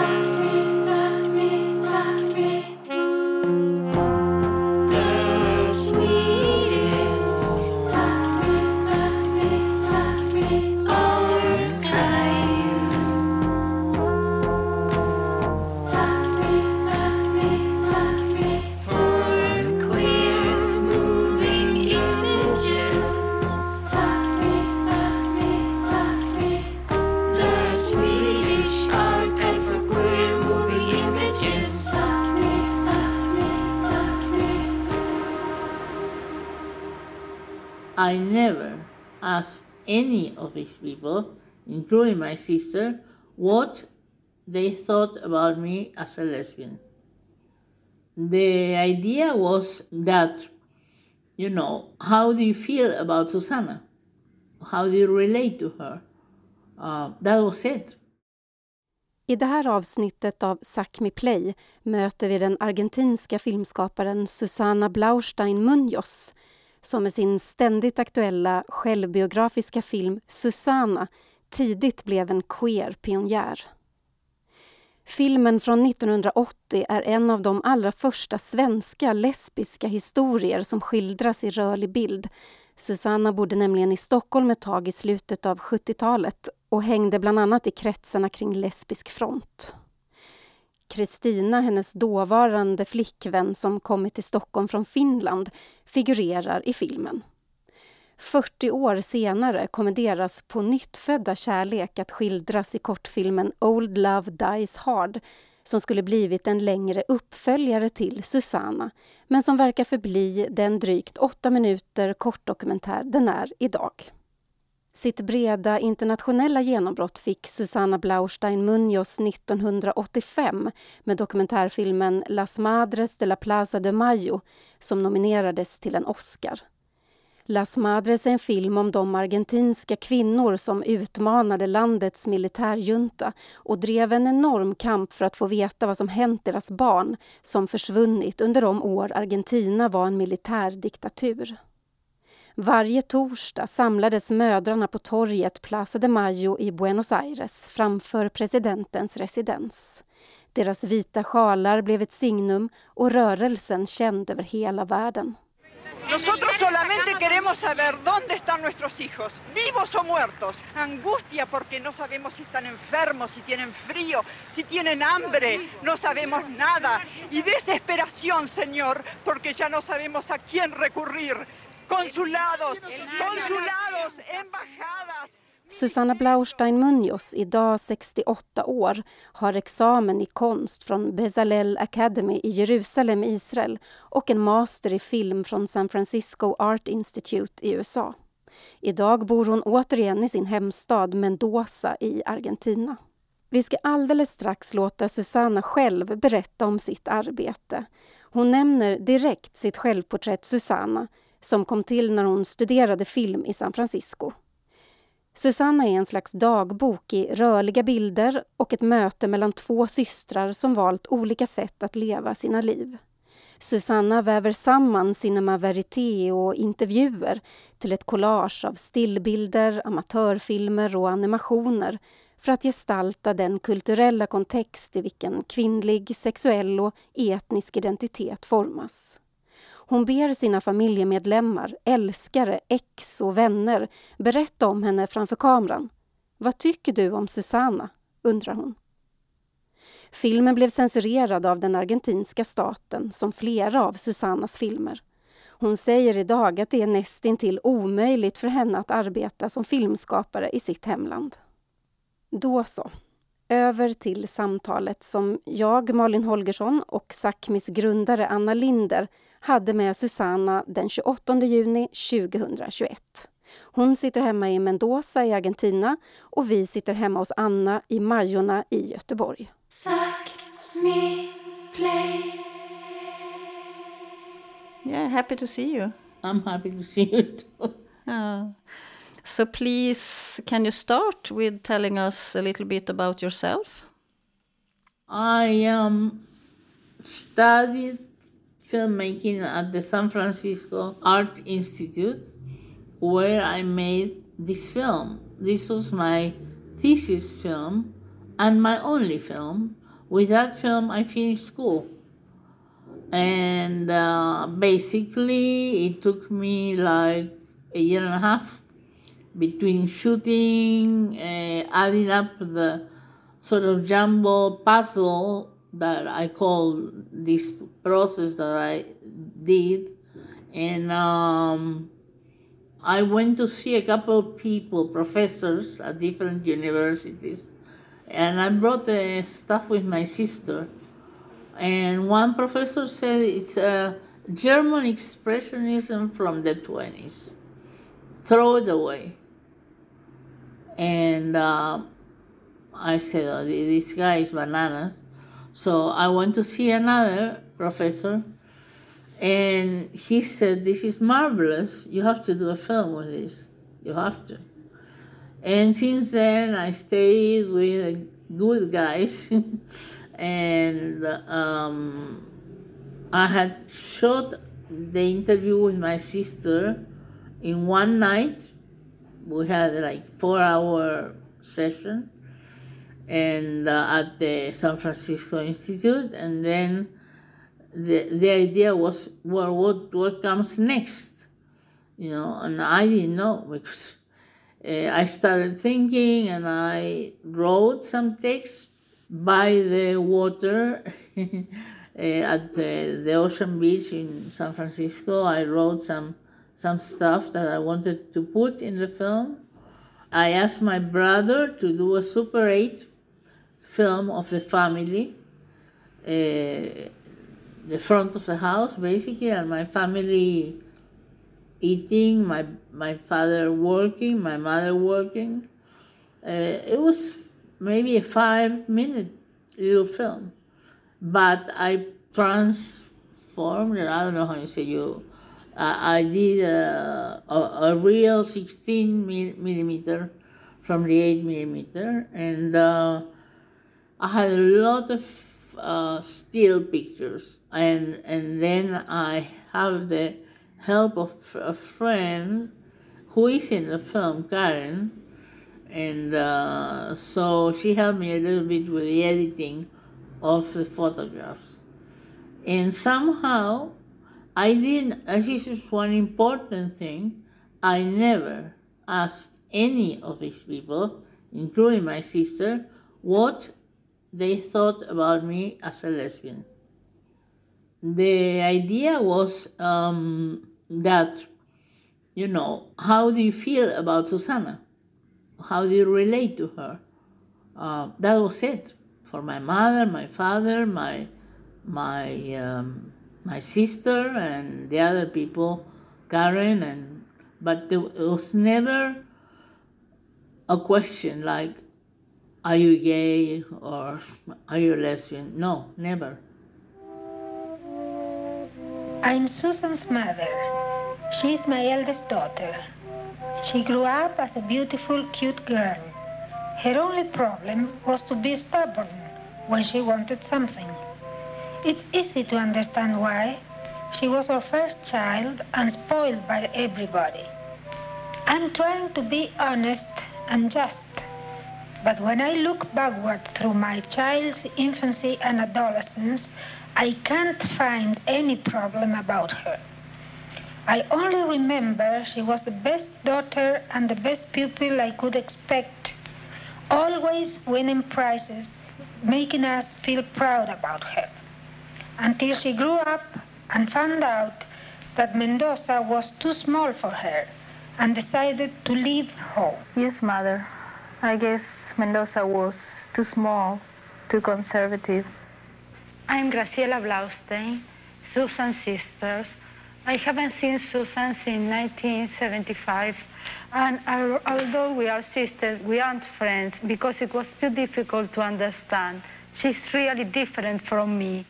I these people, including my sister, what they thought about me as a lesbian. The idea was that, you know, how do you feel about Susanna? How do you relate to her? Uh, that was it. I det här avsnittet av Sápmi Play möter vi den argentinska filmskaparen Susana Blaustein Munoz som med sin ständigt aktuella självbiografiska film Susanna tidigt blev en queer pionjär. Filmen från 1980 är en av de allra första svenska lesbiska historier som skildras i rörlig bild. Susanna bodde nämligen i Stockholm ett tag i slutet av 70-talet och hängde bland annat i kretsarna kring Lesbisk front. Kristina, hennes dåvarande flickvän som kommit till Stockholm från Finland, figurerar i filmen. 40 år senare kommer deras på nytt födda kärlek att skildras i kortfilmen Old Love Dies Hard som skulle blivit en längre uppföljare till Susanna men som verkar förbli den drygt åtta minuter kortdokumentär den är idag. Sitt breda internationella genombrott fick Susanna Blaustein Munoz 1985 med dokumentärfilmen Las Madres de la Plaza de Mayo som nominerades till en Oscar. Las Madres är en film om de argentinska kvinnor som utmanade landets militärjunta och drev en enorm kamp för att få veta vad som hänt deras barn som försvunnit under de år Argentina var en militärdiktatur. Varje torsdag samlades mödrarna på torget Plaza de Mayo i Buenos Aires framför presidentens residens. Deras vita sjalar blev ett signum och rörelsen känd över hela världen. Nosotros solamente queremos saber dónde están nuestros hijos, vivos o muertos. Angustia porque no sabemos si están enfermos, si tienen frío, si tienen hambre, no sabemos nada. Y desesperación, Señor, porque ya no sabemos a quién recurrir. Konsulados, konsulados, embajadas. Susanna Blaustein Munoz, idag 68 år, har examen i konst från Bezalel Academy i Jerusalem, Israel och en master i film från San Francisco Art Institute i USA. Idag bor hon återigen i sin hemstad Mendoza i Argentina. Vi ska alldeles strax låta Susanna själv berätta om sitt arbete. Hon nämner direkt sitt självporträtt Susanna som kom till när hon studerade film i San Francisco. Susanna är en slags dagbok i rörliga bilder och ett möte mellan två systrar som valt olika sätt att leva sina liv. Susanna väver samman cinema verité och intervjuer till ett collage av stillbilder, amatörfilmer och animationer för att gestalta den kulturella kontext i vilken kvinnlig, sexuell och etnisk identitet formas. Hon ber sina familjemedlemmar, älskare, ex och vänner berätta om henne framför kameran. Vad tycker du om Susanna? undrar hon. Filmen blev censurerad av den argentinska staten som flera av Susannas filmer. Hon säger idag att det är nästintill omöjligt för henne att arbeta som filmskapare i sitt hemland. Då så. Över till samtalet som jag, Malin Holgersson och Sápmis grundare Anna Linder hade med Susanna den 28 juni 2021. Hon sitter hemma i Mendoza i Argentina och vi sitter hemma hos Anna i Majorna i Göteborg. me play. Yeah, happy to see you. I'm happy to see you too. Uh, so please, can you start with telling us a little bit about yourself? I um, studied filmmaking at the San Francisco Art Institute, where I made this film. This was my thesis film and my only film with that film, I finished school. And uh, basically, it took me like a year and a half between shooting, uh, adding up the sort of jumbo puzzle that I call this process that I did. And um, I went to see a couple of people, professors at different universities, and I brought the stuff with my sister. And one professor said it's a German expressionism from the 20s. Throw it away. And uh, I said, oh, this guy is bananas. So I went to see another professor, and he said, This is marvelous. You have to do a film with this. You have to. And since then, I stayed with good guys, and um, I had shot the interview with my sister in one night. We had like four hour session and uh, at the San Francisco Institute, and then the the idea was well, what what comes next, you know, and I didn't know because uh, I started thinking and I wrote some text by the water. uh, at the, the ocean beach in San Francisco, I wrote some some stuff that I wanted to put in the film. I asked my brother to do a Super 8 film of the family, uh, the front of the house basically, and my family eating, my my father working, my mother working. Uh, it was maybe a five minute little film, but I transformed. I don't know how you say you. Uh, I did a, a, a real 16 millimeter from the 8 millimeter, and uh, I had a lot of uh, still pictures, and and then I have the help of a friend who is in the film, Karen, and uh, so she helped me a little bit with the editing of the photographs, and somehow I didn't. This is one important thing. I never asked any of these people, including my sister, what they thought about me as a lesbian. The idea was um, that, you know, how do you feel about Susanna? How do you relate to her? Uh, that was it for my mother, my father, my my um, my sister, and the other people, Karen, and but there was never a question like are you gay or are you lesbian? No, never. I'm Susan's mother. She's my eldest daughter. She grew up as a beautiful, cute girl. Her only problem was to be stubborn when she wanted something. It's easy to understand why. She was our first child and spoiled by everybody. I'm trying to be honest and just. But when I look backward through my child's infancy and adolescence, I can't find any problem about her. I only remember she was the best daughter and the best pupil I could expect, always winning prizes, making us feel proud about her. Until she grew up and found out that Mendoza was too small for her and decided to leave home. Yes, mother. I guess Mendoza was too small, too conservative. I'm Graciela Blaustein, Susan's sisters. I haven't seen Susan since 1975, and although we are sisters, we aren't friends because it was too difficult to understand. She's really different from me.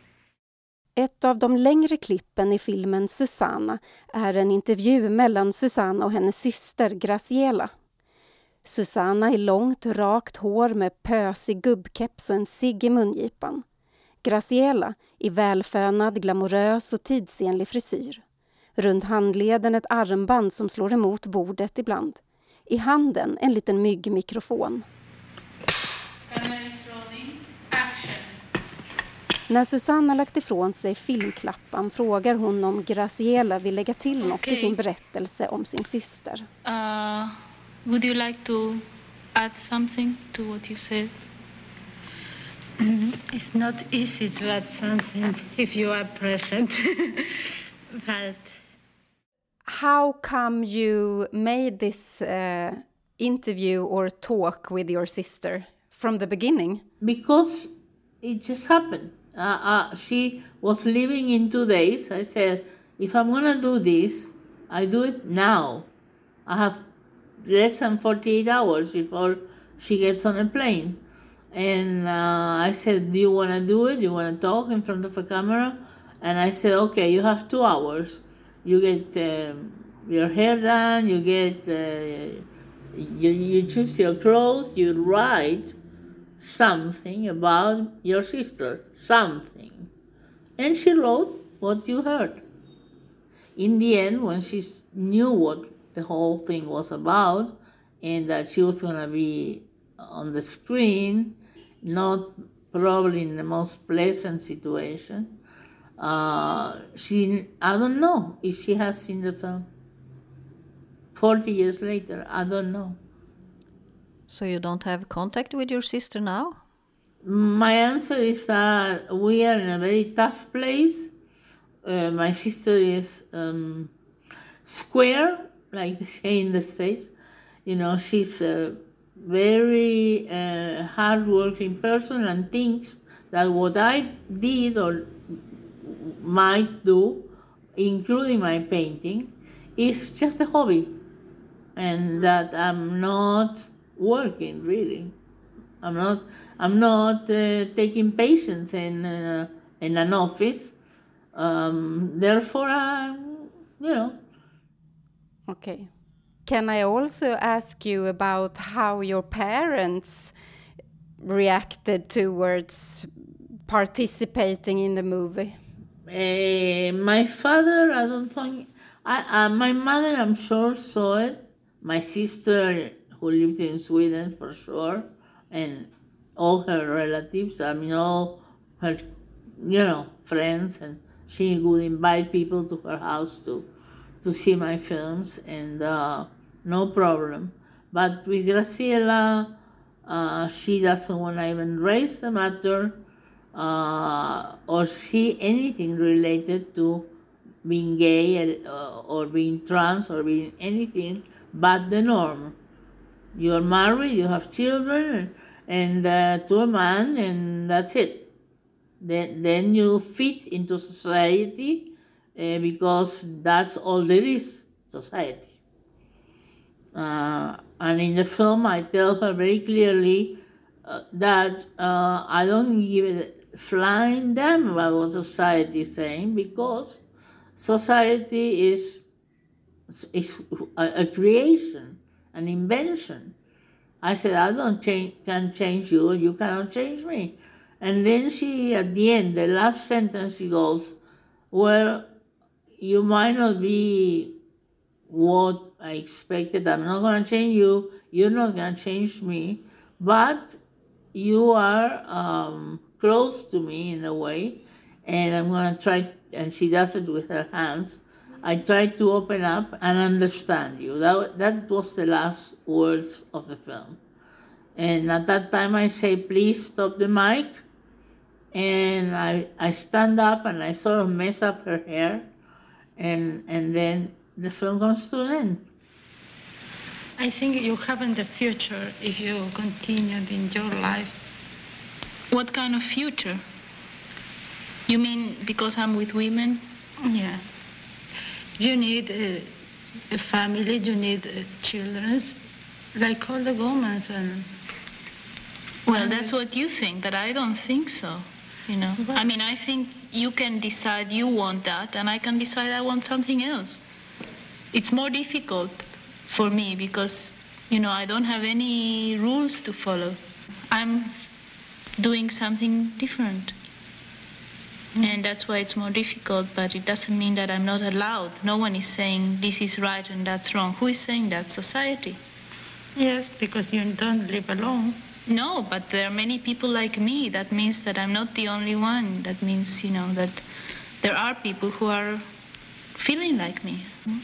Ett av de längre klippen i filmen Susanna är en intervju mellan Susanna och hennes syster Graciela. Susanna i långt, rakt hår med pösig gubbkeps och en cigg i mungipan. Graciela i välfönad, glamorös och tidsenlig frisyr. Runt handleden ett armband som slår emot bordet ibland. I handen en liten myggmikrofon. När Susanna lagt ifrån sig filmklappan frågar hon om Graciela vill lägga till något i sin berättelse om sin syster. Uh, would you like to add something to what you said? It's not easy to add something if you are present. but How come you made this uh, interview or talk with your sister from the beginning? because it just happened. Uh, uh, she was leaving in two days. I said, if I'm gonna do this, I do it now. I have less than 48 hours before she gets on a plane. And uh, I said, Do you wanna do it? You wanna talk in front of a camera? And I said, Okay, you have two hours. You get um, your hair done, you get, uh, you, you choose your clothes, you write something about your sister, something. And she wrote what you heard. In the end, when she knew what the whole thing was about and that she was going to be on the screen, not probably in the most pleasant situation, uh, she, I don't know if she has seen the film. 40 years later, I don't know. So you don't have contact with your sister now? My answer is that we are in a very tough place. Uh, my sister is um, square, like they say in the States. You know, she's a very uh, hardworking person and thinks that what I did or might do, including my painting, is just a hobby. And that I'm not working really. I'm not. I'm not uh, taking patients in uh, in an office. Um, therefore, I, you know, Okay. Can I also ask you about how your parents reacted towards participating in the movie? uh, my father. I don't think. I, uh, my mother, I'm sure, saw it. My sister, who lived in Sweden, for sure, and all her relatives. I mean, all her, you know, friends, and she would invite people to her house to to see my films, and uh, no problem. But with Graciela, uh, she doesn't want to even raise the matter uh, or see anything related to being gay uh, or being trans or being anything but the norm. You're married, you have children, and uh, to a man, and that's it. Then, then you fit into society uh, because that's all there is society. Uh, and in the film, I tell her very clearly uh, that uh, I don't give a flying damn about what society is saying because society is is a, a creation, an invention. I said, I don't change, can change you, you cannot change me. And then she, at the end, the last sentence, she goes, Well, you might not be what I expected. I'm not going to change you. You're not going to change me. But you are um, close to me in a way. And I'm going to try, and she does it with her hands. I tried to open up and understand you. That, that was the last words of the film. And at that time, I say, please stop the mic. And I, I stand up and I sort of mess up her hair. And, and then the film comes to an end. I think you haven't the future if you continued in your life. What kind of future? You mean because I'm with women? Yeah. You need a, a family, you need uh, children, like all the women. And Well, that's what you think, but I don't think so. You know, I mean, I think you can decide you want that, and I can decide I want something else. It's more difficult for me because, you know, I don't have any rules to follow. I'm doing something different. And that's why it's more difficult, but it doesn't mean that I'm not allowed. No one is saying this is right and that's wrong. Who is saying that? Society. yes, because you don't live alone. No, but there are many people like me. That means that I'm not the only one. That means, you know, that there are people who are feeling like me. Hmm?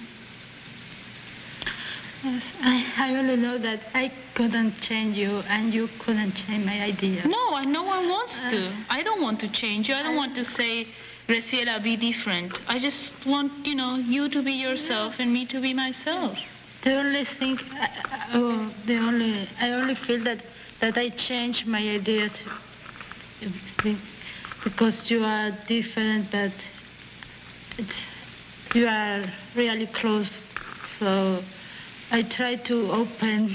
Yes, I, I only know that I couldn't change you and you couldn't change my idea. No, I no one wants to. Uh, I don't want to change you. I don't want to say, Graciela, be different. I just want, you know, you to be yourself and me to be myself. The only thing, I, I- oh, the only, I only feel that, that I change my ideas because you are different, but it's, you are really close. So I try to open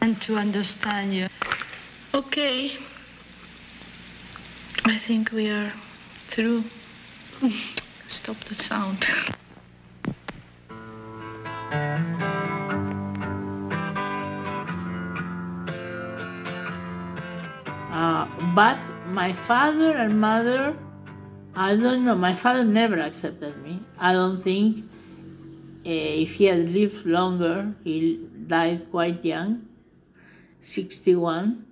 and to understand you. Okay. I think we are through. Stop the sound. Uh, but my father and mother, I don't know. My father never accepted me. I don't think if he had lived longer, he died quite young, 61,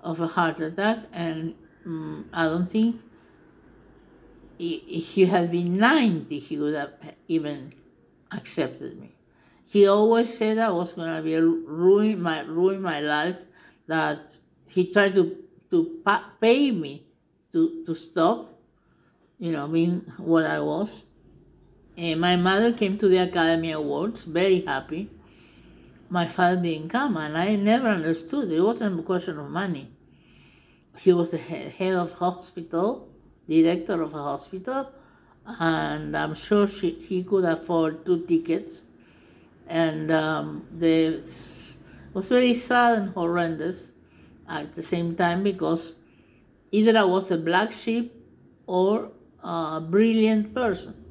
of a heart attack, and um, I don't think if he had been 90, he would have even accepted me. He always said I was gonna be a ruin my ruin my life. That he tried to to pa- pay me to to stop, you know, being what I was. And my mother came to the Academy Awards, very happy. My father didn't come, and I never understood. It wasn't a question of money. He was the head of hospital, director of a hospital, and I'm sure she, he could afford two tickets. And um, the, it was very sad and horrendous at the same time because either I was a black sheep or a brilliant person.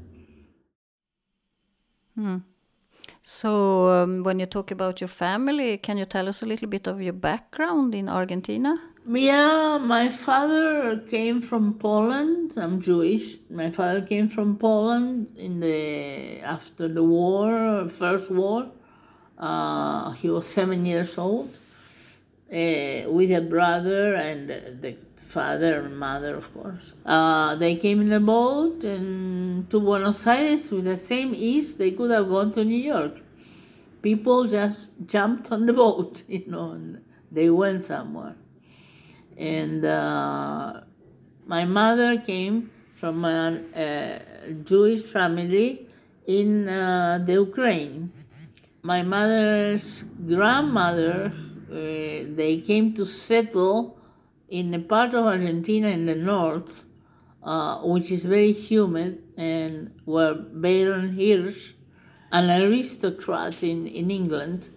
So, um, when you talk about your family, can you tell us a little bit of your background in Argentina? Yeah, my father came from Poland. I'm Jewish. My father came from Poland in the after the war, first war. Uh, he was seven years old, uh, with a brother and the father and mother, of course. Uh, they came in a boat and to Buenos Aires with the same ease they could have gone to New York. People just jumped on the boat, you know, and they went somewhere and uh, my mother came from a, a Jewish family in uh, the Ukraine. My mother's grandmother, uh, they came to settle in a part of Argentina in the north, uh, which is very humid, and where Baron Hirsch, an aristocrat in, in England,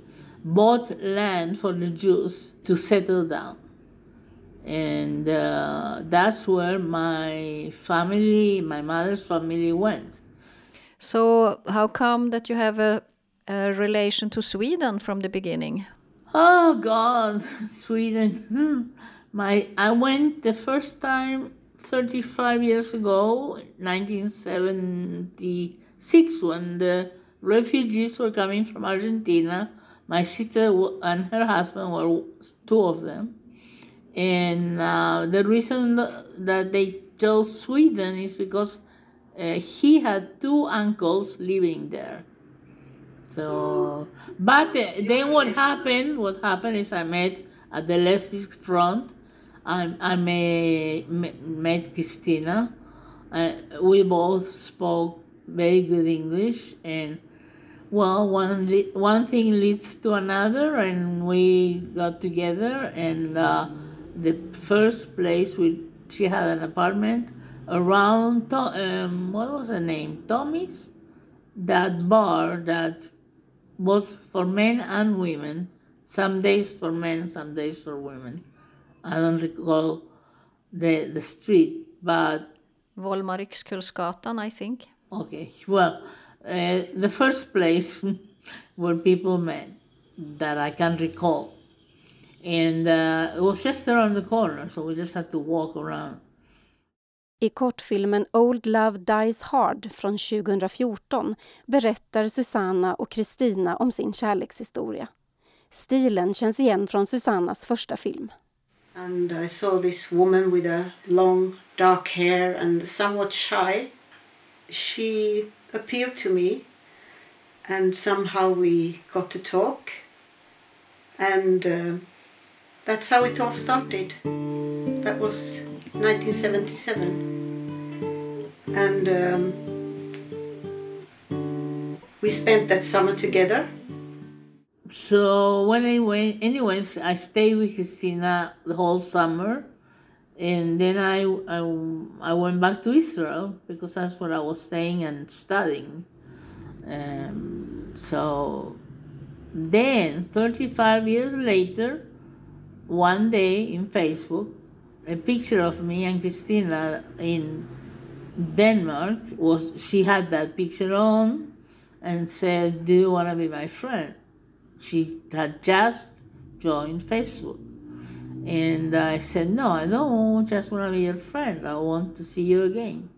bought land for the Jews to settle down and uh, that's where my family, my mother's family went. So, how come that you have a, a relation to Sweden from the beginning? Oh God, Sweden! My I went the first time 35 years ago, 1976, when the refugees were coming from Argentina. My sister and her husband were two of them. And uh, the reason that they chose Sweden is because uh, he had two uncles living there. So, but uh, then what happened? What happened is I met at the lesbian front. I I may, met Christina. Uh, we both spoke very good English, and well, one one thing leads to another, and we got together. And uh, the first place we she had an apartment around um, what was the name Tommy's, that bar that was for men and women. Some days for men, some days for women. I don't recall the the street, but Volmarikskullsgatan, I think. okay. Well, uh, the first place where people met that I can recall, and uh, it was just around the corner, so we just had to walk around. I kortfilmen Old Love Dies Hard från 2014 berättar Susanna och Kristina om sin kärlekshistoria. Stilen känns igen från Susannas första film. And I saw this woman with a long dark hair and somewhat shy. She appealed to me and somehow we got to talk. And uh, that's how it all started. That was 1977. And um, we spent that summer together. So when I went, anyways, I stayed with Christina the whole summer, and then I, I I went back to Israel because that's where I was staying and studying. Um, so then, 35 years later, one day in Facebook, a picture of me and Christina in Denmark was she had that picture on and said, "Do you want to be my friend?" She had just joined Facebook, and I said, "No, I don't just want to be your friend. I want to see you again."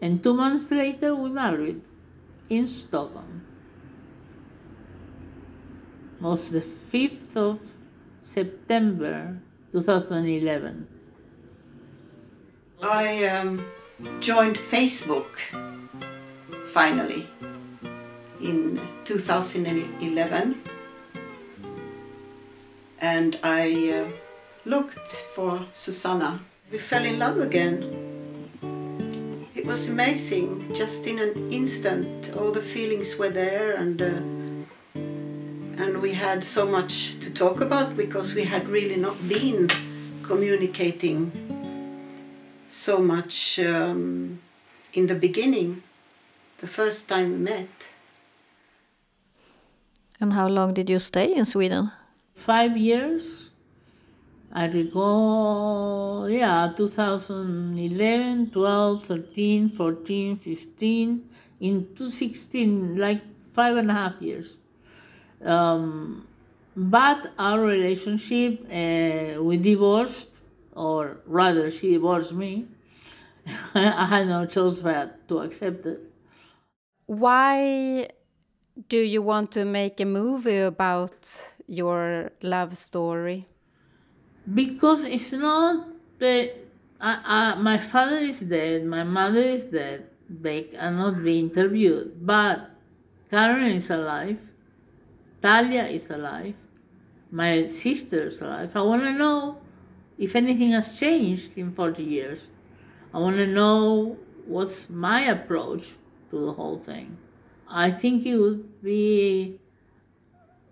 And two months later, we married in Stockholm. Was the 5th of September 2011. I um, joined Facebook finally in 2011 and I uh, looked for Susanna. We fell in love again. It was amazing, just in an instant, all the feelings were there and uh, and we had so much to talk about because we had really not been communicating so much um, in the beginning, the first time we met. And how long did you stay in Sweden? Five years. I recall, yeah, 2011, 12, 13, 14, 15, in 2016, like five and a half years. Um, but our relationship, uh, we divorced, or rather, she divorced me. I had no choice but to accept it. Why do you want to make a movie about your love story? Because it's not the. I, I, my father is dead, my mother is dead, they cannot be interviewed. But Karen is alive, Talia is alive, my sister is alive. I want to know if anything has changed in 40 years. I want to know what's my approach to the whole thing. I think it would be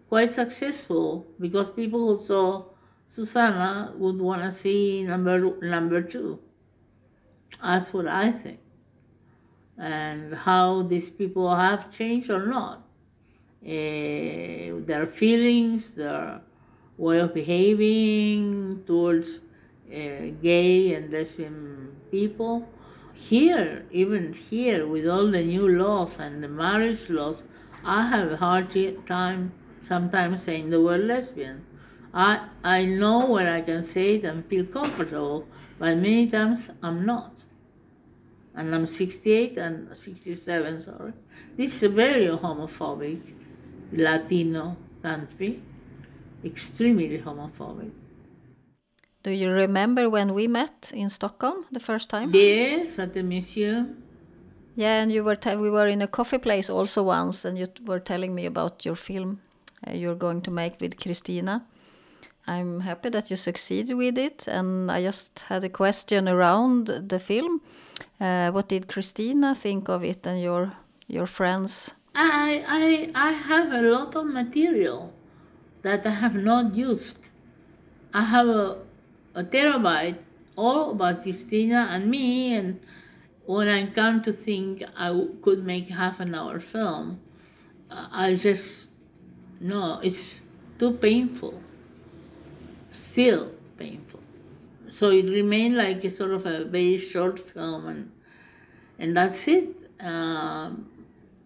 quite successful because people who saw Susanna would want to see number number two. That's what I think. And how these people have changed or not. Uh, their feelings, their way of behaving towards uh, gay and lesbian people. Here, even here, with all the new laws and the marriage laws, I have a hard time sometimes saying the word lesbian. I, I know where I can say it and feel comfortable, but many times I'm not. And I'm 68 and 67, sorry. This is a very homophobic Latino country, extremely homophobic. Do you remember when we met in Stockholm the first time? Yes, at the museum. Yeah, and you were we were in a coffee place also once, and you were telling me about your film uh, you're going to make with Christina. I'm happy that you succeeded with it, and I just had a question around the film. Uh, what did Christina think of it, and your your friends? I I I have a lot of material that I have not used. I have a, a terabyte all about Christina and me, and when I come to think I could make half an hour film, uh, I just no, it's too painful still painful. So it remained like a sort of a very short film, and and that's it. Um,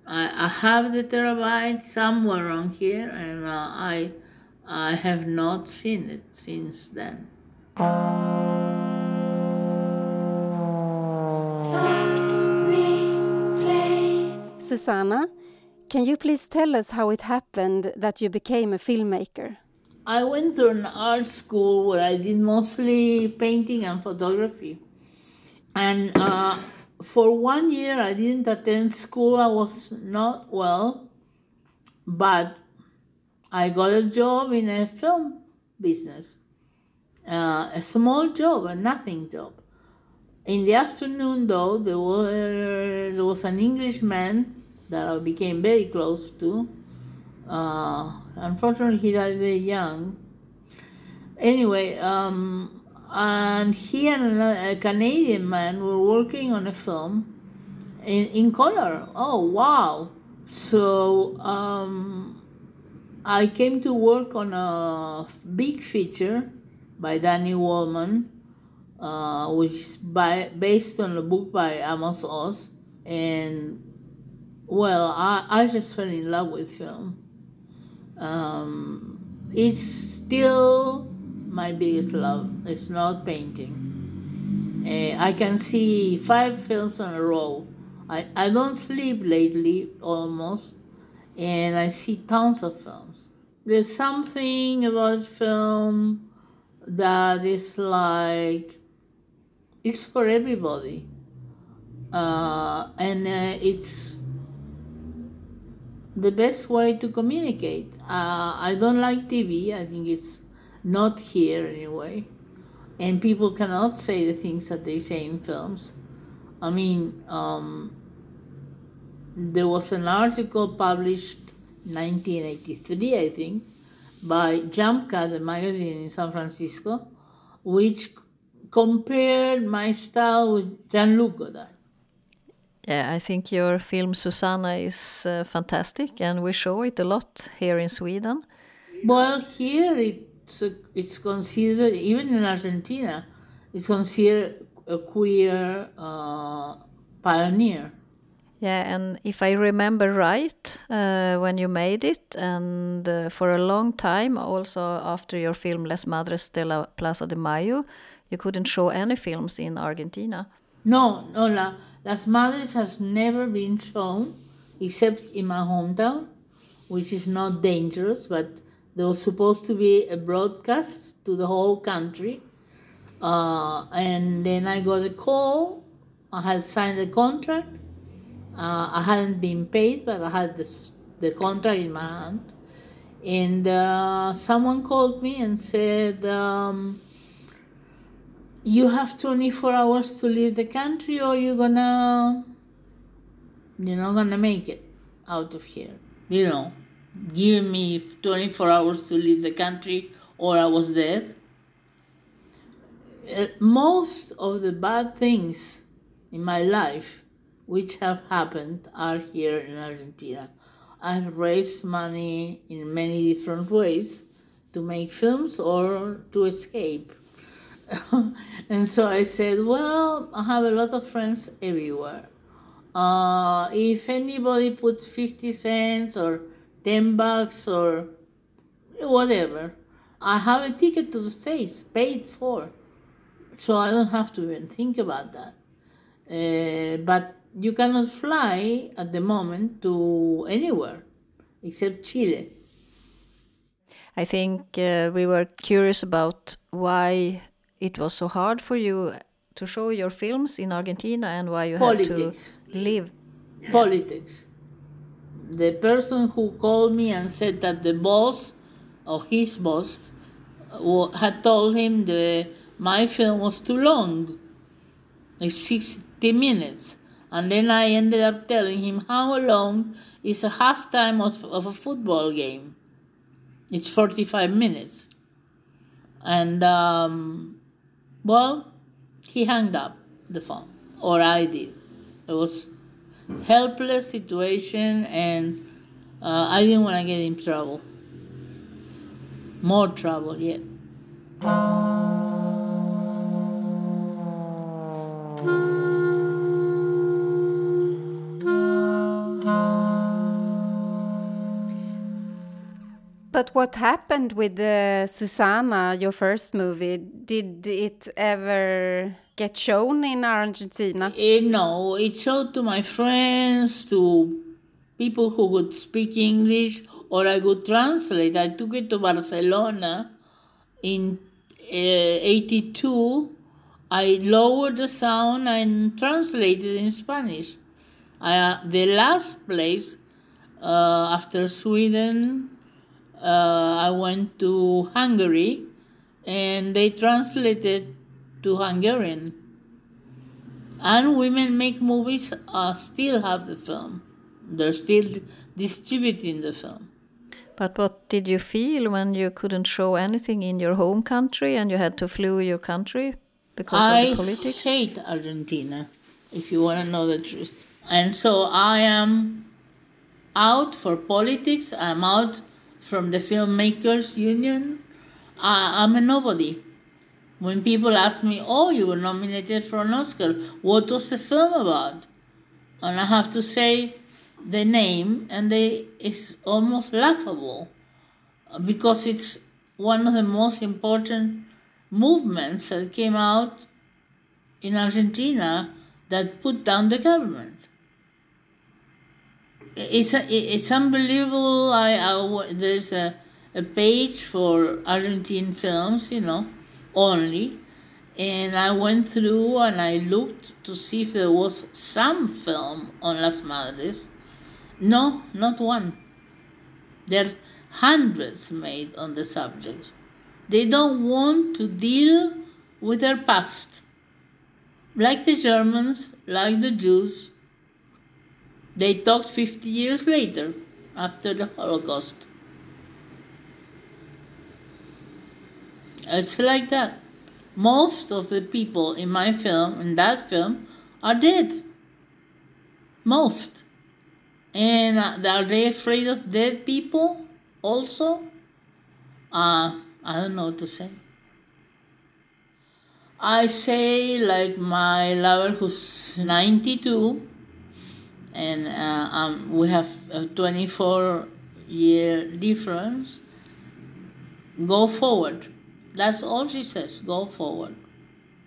I, I have the terabyte somewhere around here, and uh, I I have not seen it since then. Susanna, Can you please tell us how it happened that you became a filmmaker? I went to an art school where I did mostly painting and photography. And uh, for one year, I didn't attend school. I was not well, but I got a job in a film business, uh, a small job, a nothing job. In the afternoon, though, there was, there was an Englishman that I became very close to. Uh, unfortunately, he died very young. Anyway, um, and he and another, a Canadian man were working on a film in, in color. Oh, wow. So um, I came to work on a big feature by Danny Wolman, uh, which is by, based on a book by Amos Oz. And well, I, I just fell in love with film. Um, it's still my biggest love. It's not painting. Uh, I can see five films in a row. I, I don't sleep lately almost, and I see tons of films. There's something about film that is like it's for everybody, uh, and uh, it's the best way to communicate. Uh, I don't like TV. I think it's not here anyway. And people cannot say the things that they say in films. I mean, um, there was an article published 1983, I think, by Jump Cut, magazine in San Francisco, which compared my style with Jean-Luc Godard. Yeah, I think your film Susanna is uh, fantastic, and we show it a lot here in Sweden. Well, here it's a, it's considered even in Argentina, it's considered a queer uh, pioneer. Yeah, and if I remember right, uh, when you made it, and uh, for a long time, also after your film Les Madres de la Plaza de Mayo, you couldn't show any films in Argentina. No, no, la, Las Madres has never been shown except in my hometown, which is not dangerous, but there was supposed to be a broadcast to the whole country. Uh, and then I got a call. I had signed a contract. Uh, I hadn't been paid, but I had this, the contract in my hand. And uh, someone called me and said, um, you have 24 hours to leave the country or you're gonna you're not gonna make it out of here you know give me 24 hours to leave the country or i was dead Uh, most of the bad things in my life which have happened are here in argentina i've raised money in many different ways to make films or to escape and so I said, well, I have a lot of friends everywhere. Uh, if anybody puts 50 cents or 10 bucks or whatever, I have a ticket to the States paid for. So I don't have to even think about that. Uh, but you cannot fly at the moment to anywhere except Chile. I think uh, we were curious about why it was so hard for you to show your films in Argentina and why you Politics. had to leave. Politics. The person who called me and said that the boss or his boss had told him the my film was too long, like 60 minutes. And then I ended up telling him how long is a halftime of, of a football game. It's 45 minutes. And um, well, he hung up the phone, or I did. It was helpless situation, and uh, I didn't want to get in trouble. More trouble yet. But what happened with the Susanna, your first movie? Did it ever get shown in Argentina? Eh, no, it showed to my friends, to people who could speak English or I would translate. I took it to Barcelona in uh, 82. I lowered the sound and translated in Spanish. Uh, the last place uh, after Sweden, uh, I went to Hungary and they translated to Hungarian. And Women Make Movies uh, still have the film. They're still distributing the film. But what did you feel when you couldn't show anything in your home country and you had to flee your country because I of the politics? I hate Argentina, if you want to know the truth. And so I am out for politics. I'm out from the filmmakers union. I, I'm a nobody. When people ask me, "Oh, you were nominated for an Oscar. What was the film about?" and I have to say the name, and they it's almost laughable because it's one of the most important movements that came out in Argentina that put down the government. It's it's unbelievable. I, I there's a, a page for Argentine films, you know, only, and I went through and I looked to see if there was some film on Las Madres. No, not one. There's hundreds made on the subject. They don't want to deal with their past. Like the Germans, like the Jews, they talked 50 years later, after the Holocaust. It's like that. Most of the people in my film, in that film, are dead. Most. And uh, are they afraid of dead people also? Uh, I don't know what to say. I say, like my lover who's 92, and uh, um, we have a 24 year difference. Go forward. That's all she says. Go forward.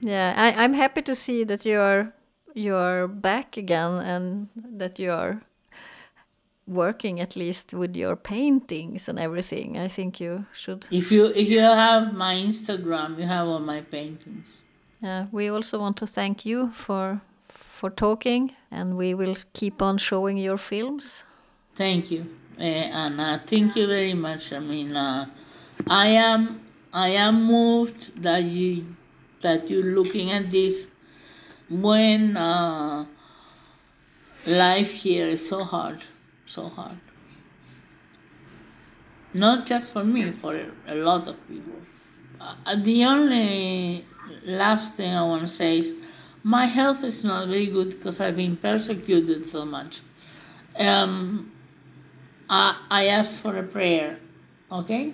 Yeah, I, I'm happy to see that you're you're back again and that you're working at least with your paintings and everything. I think you should. If you if you have my Instagram, you have all my paintings. Yeah, we also want to thank you for for talking, and we will keep on showing your films. Thank you, uh, uh, thank you very much. I mean, uh, I am I am moved that you that you're looking at this when uh, life here is so hard, so hard. Not just for me, for a lot of people. Uh, the only last thing I want to say is my health is not very good because I've been persecuted so much. Um, I, I asked for a prayer, okay?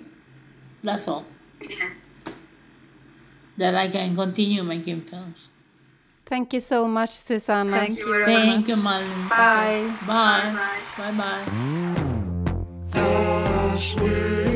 That's all. Yeah. That I can continue making films. Thank you so much, Susanna. Thank you very Thank much. you, Malin. Bye. Bye. Bye. Bye. Bye. The sweet